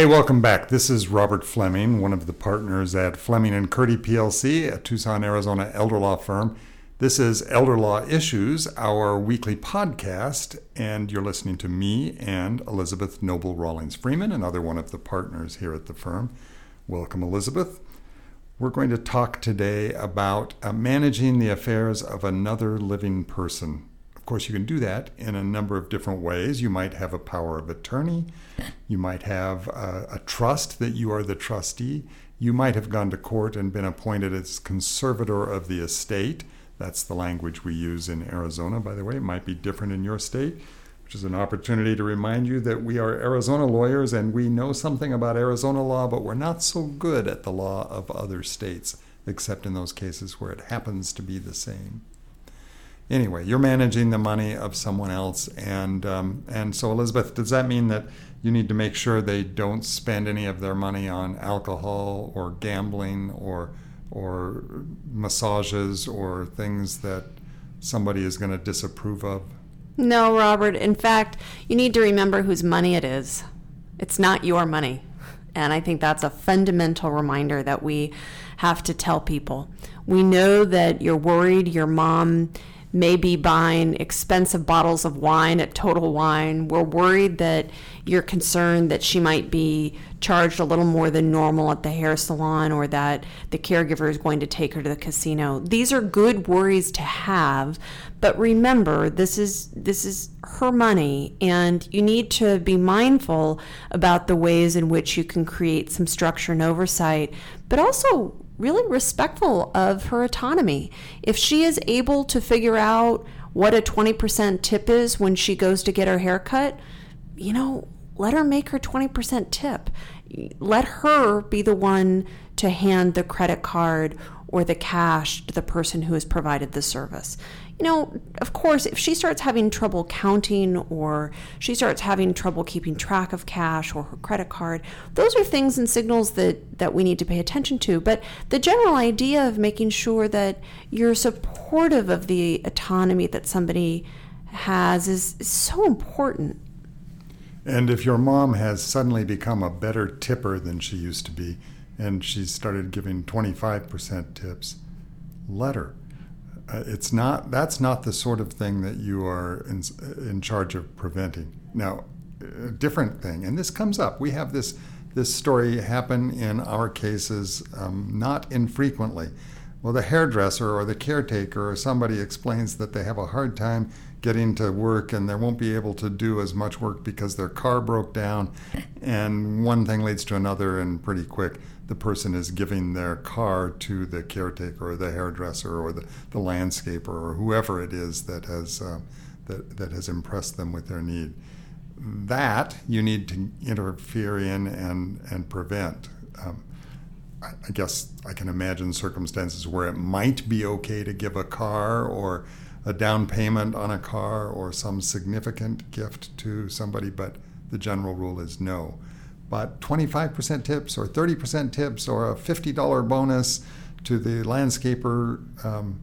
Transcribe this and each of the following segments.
Hey, welcome back. This is Robert Fleming, one of the partners at Fleming and Curti PLC, a Tucson, Arizona elder law firm. This is Elder Law Issues, our weekly podcast, and you're listening to me and Elizabeth Noble Rawlings Freeman, another one of the partners here at the firm. Welcome, Elizabeth. We're going to talk today about uh, managing the affairs of another living person course, you can do that in a number of different ways. You might have a power of attorney. You might have a, a, trust that you are the trustee. You might have gone to court and been appointed as conservator of the estate. That's the language we use in Arizona, by the way. It might be different in your state, which is an opportunity to remind you that we are Arizona lawyers and we know something about Arizona law, but we're not so good at the law of other states, except in those cases where it happens to be the same anyway, you're managing the money of someone else, and um, and so Elizabeth, does that mean that you need to make sure they don't spend any of their money on alcohol or gambling or or massages or things that somebody is going to disapprove of? No, Robert. In fact, you need to remember whose money it is. It's not your money. And I think that's a fundamental reminder that we have to tell people. We know that you're worried your mom maybe buying expensive bottles of wine at Total Wine. We're worried that you're concerned that she might be charged a little more than normal at the hair salon or that the caregiver is going to take her to the casino. These are good worries to have, but remember this is this is her money and you need to be mindful about the ways in which you can create some structure and oversight, but also really respectful of her autonomy. If she is able to figure out what a 20% tip is when she goes to get her hair cut, you know, let her make her 20% tip. Let her be the one to hand the credit card or the cash to the person who has provided the service you know, of course, if she starts having trouble counting or she starts having trouble keeping track of cash or her credit card, those are things and signals that, that we need to pay attention to. But the general idea of making sure that you're supportive of the autonomy that somebody has is, is so important. And if your mom has suddenly become a better tipper than she used to be, and she's started giving 25% tips, let her uh, it's not that's not the sort of thing that you are in, in charge of preventing. Now, a different thing, and this comes up. We have this this story happen in our cases um, not infrequently. Well, the hairdresser or the caretaker or somebody explains that they have a hard time getting to work and they won't be able to do as much work because their car broke down, and one thing leads to another, and pretty quick the person is giving their car to the caretaker or the hairdresser or the, the landscaper or whoever it is that has uh, that, that has impressed them with their need. That you need to interfere in and and prevent. Um, I, I guess I can imagine circumstances where it might be okay to give a car or a down payment on a car or some significant gift to somebody, but the general rule is no but 25% tips or 30% tips or a $50 bonus to the landscaper um,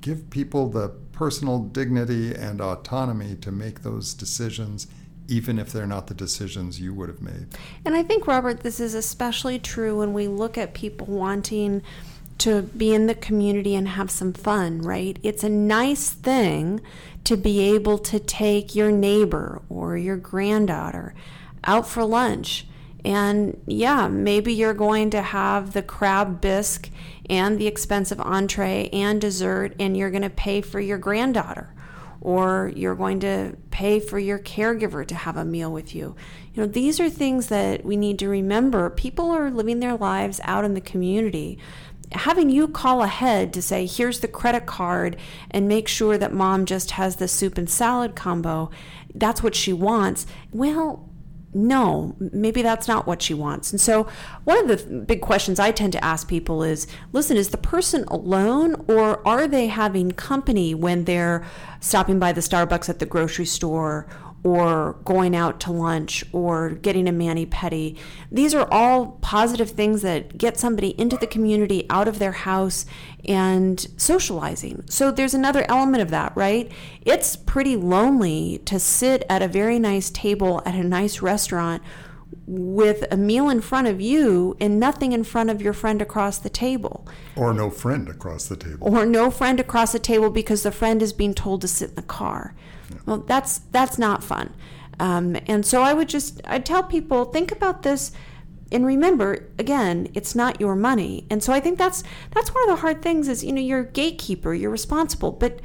give people the personal dignity and autonomy to make those decisions even if they're not the decisions you would have made. And I think, Robert, this is especially true when we look at people wanting to be in the community and have some fun, right? It's a nice thing to be able to take your neighbor or your granddaughter out for lunch and yeah, maybe you're going to have the crab bisque and the expensive entree and dessert, and you're going to pay for your granddaughter, or you're going to pay for your caregiver to have a meal with you. You know, these are things that we need to remember. People are living their lives out in the community. Having you call ahead to say, here's the credit card, and make sure that mom just has the soup and salad combo, that's what she wants. Well, no, maybe that's not what she wants. And so, one of the big questions I tend to ask people is listen, is the person alone or are they having company when they're stopping by the Starbucks at the grocery store or going out to lunch or getting a mani pedi. These are all positive things that get somebody into the community, out of their house, and socializing. So there's another element of that, right? It's pretty lonely to sit at a very nice table at a nice restaurant with a meal in front of you and nothing in front of your friend across the table. Or no friend across the table. Or no friend across the table because the friend is being told to sit in the car. Yeah. Well, that's that's not fun. Um, and so I would just I tell people think about this and remember again it's not your money and so i think that's that's one of the hard things is you know you're a gatekeeper you're responsible but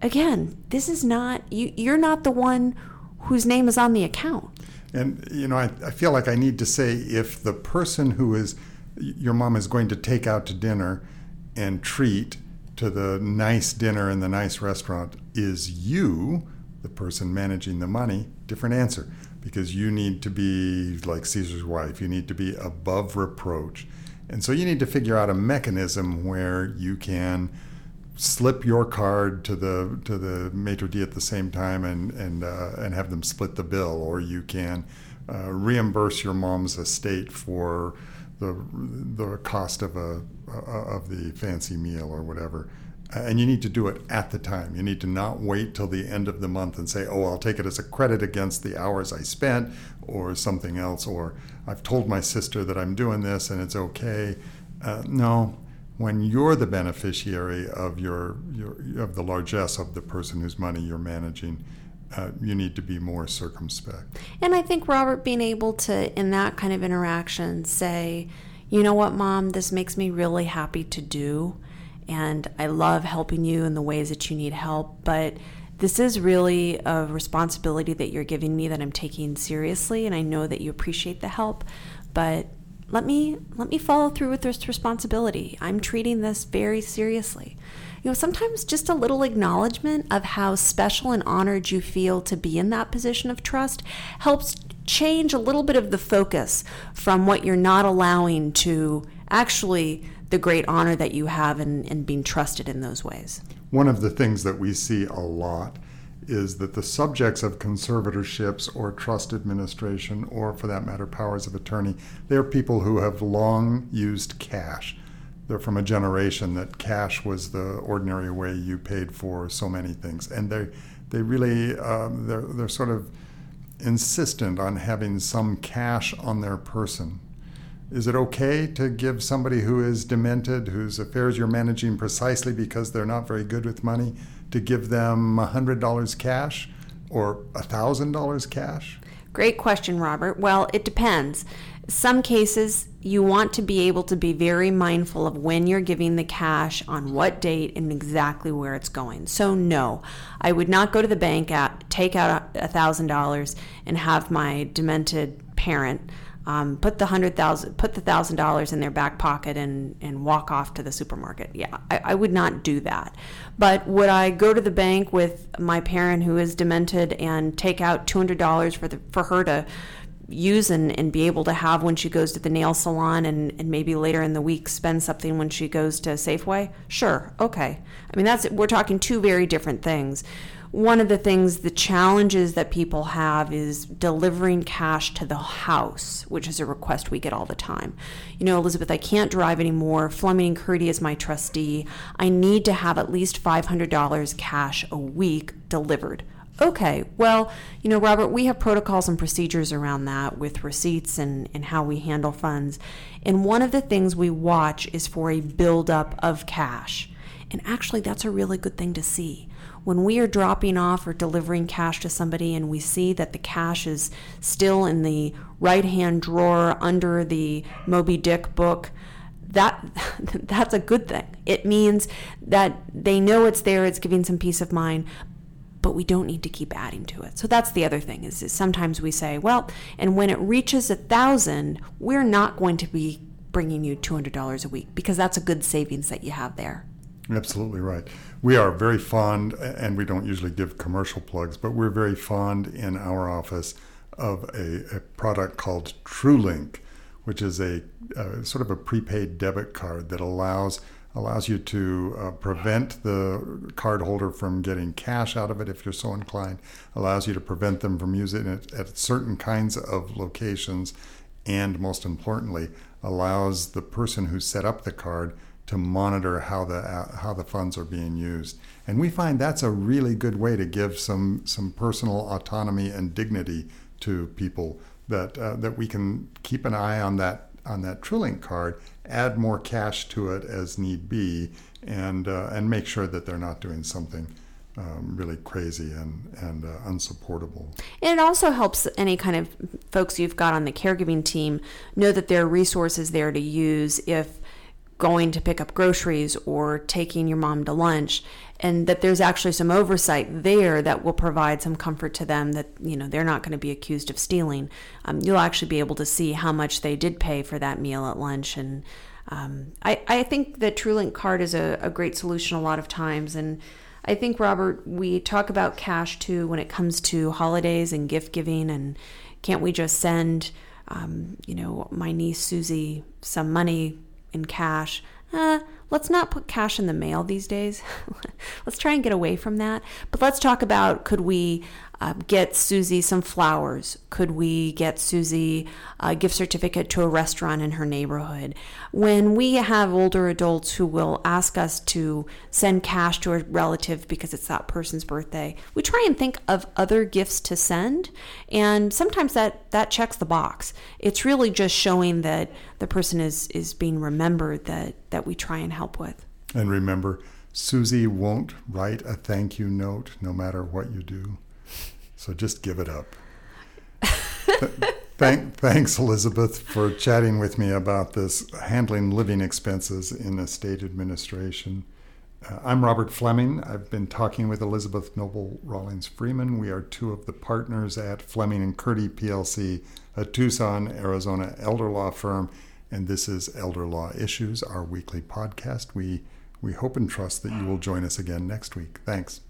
again this is not you you're not the one whose name is on the account and you know, I, I feel like I need to say if the person who is your mom is going to take out to dinner and treat to the nice dinner in the nice restaurant is you, the person managing the money, different answer. Because you need to be like Caesar's wife, you need to be above reproach. And so you need to figure out a mechanism where you can slip your card to the to the maitre d at the same time and and uh, and have them split the bill, or you can uh, reimburse your mom's estate for the the cost of a of the fancy meal or whatever. And you need to do it at the time. You need to not wait till the end of the month and say, "Oh, I'll take it as a credit against the hours I spent," or something else. Or I've told my sister that I'm doing this and it's okay. Uh, no, when you're the beneficiary of your, your of the largesse of the person whose money you're managing, uh, you need to be more circumspect. And I think Robert being able to, in that kind of interaction, say, you know what, mom, this makes me really happy to do. And I love helping you in the ways that you need help. But this is really a responsibility that you're giving me that I'm taking seriously. And I know that you appreciate the help. But let me let me follow through with this responsibility. I'm treating this very seriously. You know, sometimes just a little acknowledgement of how special and honored you feel to be in that position of trust helps change a little bit of the focus from what you're not allowing to actually the great honor that you have in, in being trusted in those ways. One of the things that we see a lot is that the subjects of conservatorships or trust administration, or for that matter, powers of attorney, they're people who have long used cash. They're from a generation that cash was the ordinary way you paid for so many things, and they they really um, they're they're sort of insistent on having some cash on their person. Is it okay to give somebody who is demented, whose affairs you're managing precisely because they're not very good with money, to give them $100 cash or $1,000 cash? Great question, Robert. Well, it depends. Some cases, you want to be able to be very mindful of when you're giving the cash, on what date, and exactly where it's going. So, no, I would not go to the bank, at, take out $1,000, and have my demented parent um, put the hundred thousand, put the thousand dollars in their back pocket and and walk off to the supermarket. Yeah, I, I would not do that. But would I go to the bank with my parent who is demented and take out two hundred dollars for the for her to use and, and be able to have when she goes to the nail salon and, and maybe later in the week spend something when she goes to Safeway? Sure, okay. I mean that's we're talking two very different things one of the things, the challenges that people have is delivering cash to the house, which is a request we get all the time. You know, Elizabeth, I can't drive anymore. Fleming and Curti is my trustee. I need to have at least $500 cash a week delivered. Okay, well, you know, Robert, we have protocols and procedures around that with receipts and, and how we handle funds. And one of the things we watch is for a buildup of cash. And actually, that's a really good thing to see when we are dropping off or delivering cash to somebody and we see that the cash is still in the right hand drawer under the Moby Dick book, that that's a good thing. It means that they know it's there, it's giving some peace of mind, but we don't need to keep adding to it. So that's the other thing is, is sometimes we say, well, and when it reaches a thousand, we're not going to be bringing you $200 a week because that's a good savings that you have there. Absolutely right. We are very fond, and we don't usually give commercial plugs, but we're very fond in our office of a, a product called TrueLink, which is a, a, sort of a prepaid debit card that allows allows you to uh, prevent the cardholder from getting cash out of it if you're so inclined, allows you to prevent them from using it at certain kinds of locations, and most importantly, allows the person who set up the card to monitor how the uh, how the funds are being used. And we find that's a really good way to give some some personal autonomy and dignity to people that uh, that we can keep an eye on that on that TrueLink card, add more cash to it as need be, and uh, and make sure that they're not doing something. Um, really crazy and and uh, unsupportable. And it also helps any kind of folks you've got on the caregiving team know that there are resources there to use if going to pick up groceries or taking your mom to lunch and that there's actually some oversight there that will provide some comfort to them that you know they're not going to be accused of stealing. Um, you'll actually be able to see how much they did pay for that meal at lunch and um, I, I think the TrueLink card is a, a great solution a lot of times and I think Robert we talk about cash too when it comes to holidays and gift giving and can't we just send um, you know my niece Susie some money in cash uh, let's not put cash in the mail these days. let's try and get away from that. But let's talk about could we uh, get Susie some flowers? Could we get Susie a gift certificate to a restaurant in her neighborhood? When we have older adults who will ask us to send cash to a relative because it's that person's birthday, we try and think of other gifts to send. And sometimes that, that checks the box. It's really just showing that the person is, is being remembered that, that we try and help with. And remember, Susie won't write a thank you note no matter what you do. So just give it up. Thank, thanks, Elizabeth, for chatting with me about this handling living expenses in estate administration. Uh, I'm Robert Fleming. I've been talking with Elizabeth Noble Rawlings Freeman. We are two of the partners at Fleming and Curti PLC, a Tucson, Arizona elder law firm, and this is Elder Law Issues, our weekly podcast. We we hope and trust that you will join us again next week. Thanks.